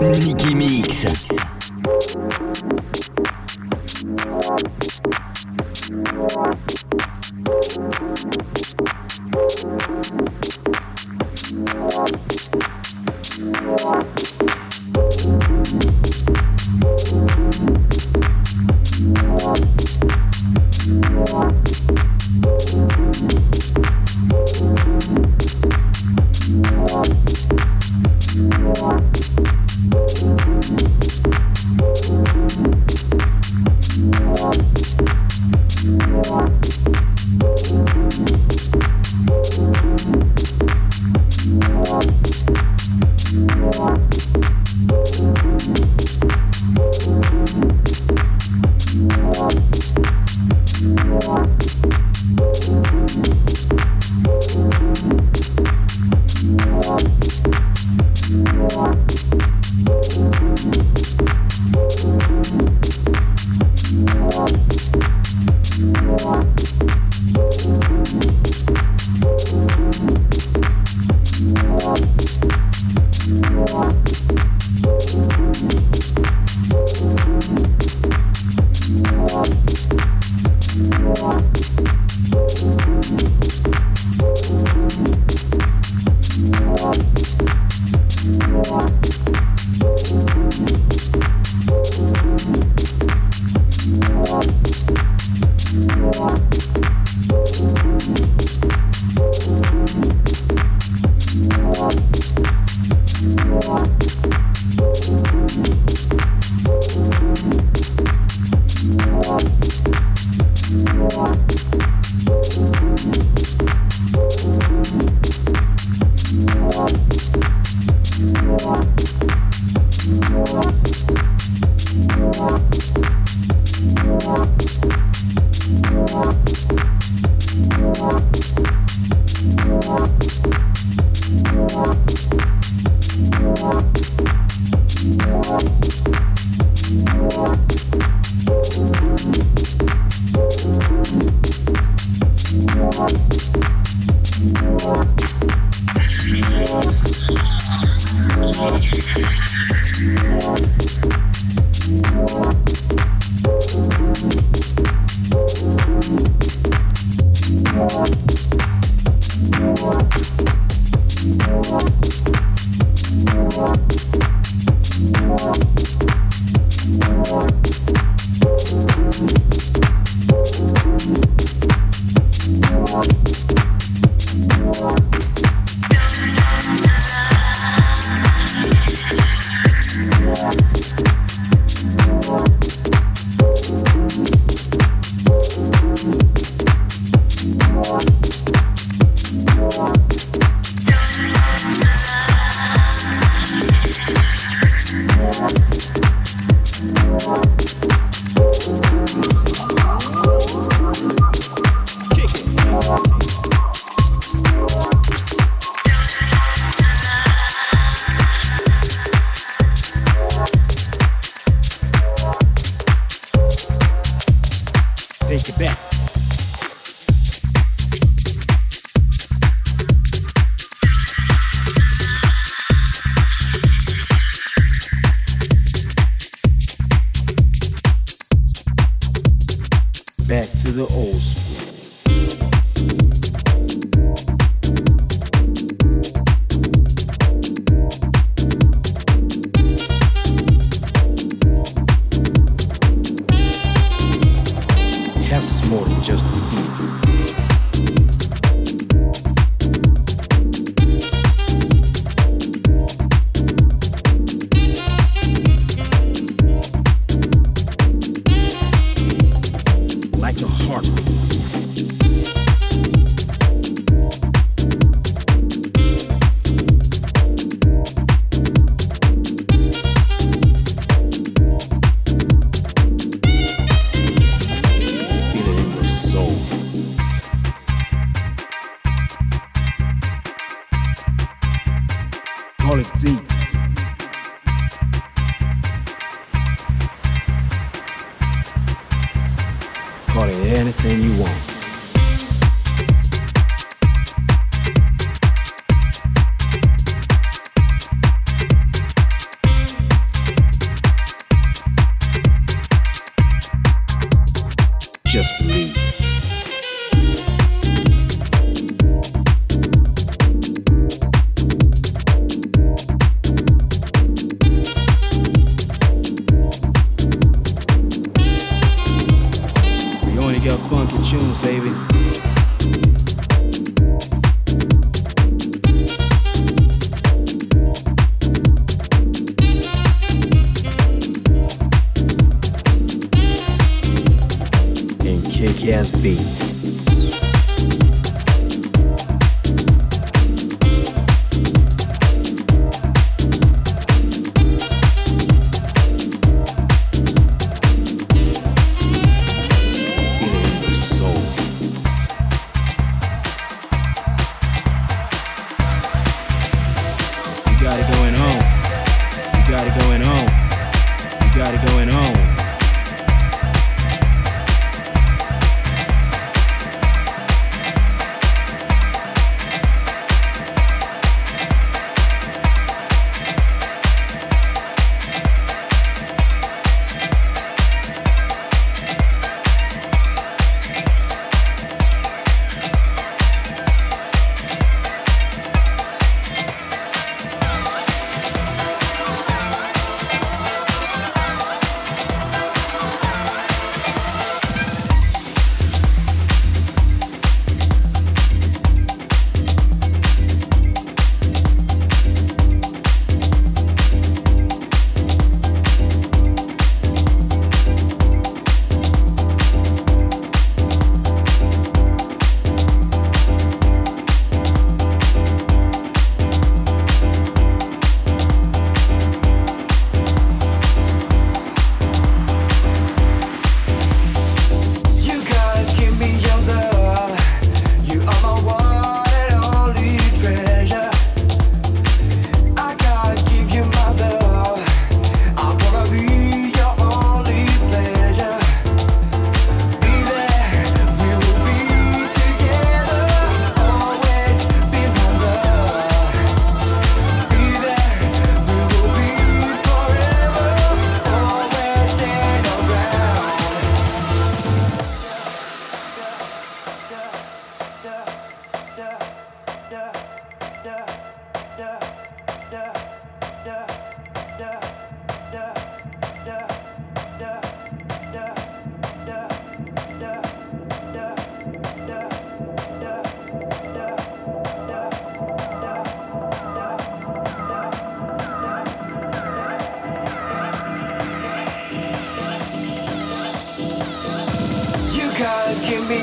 Nicky Mix. Thank you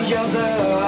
Together.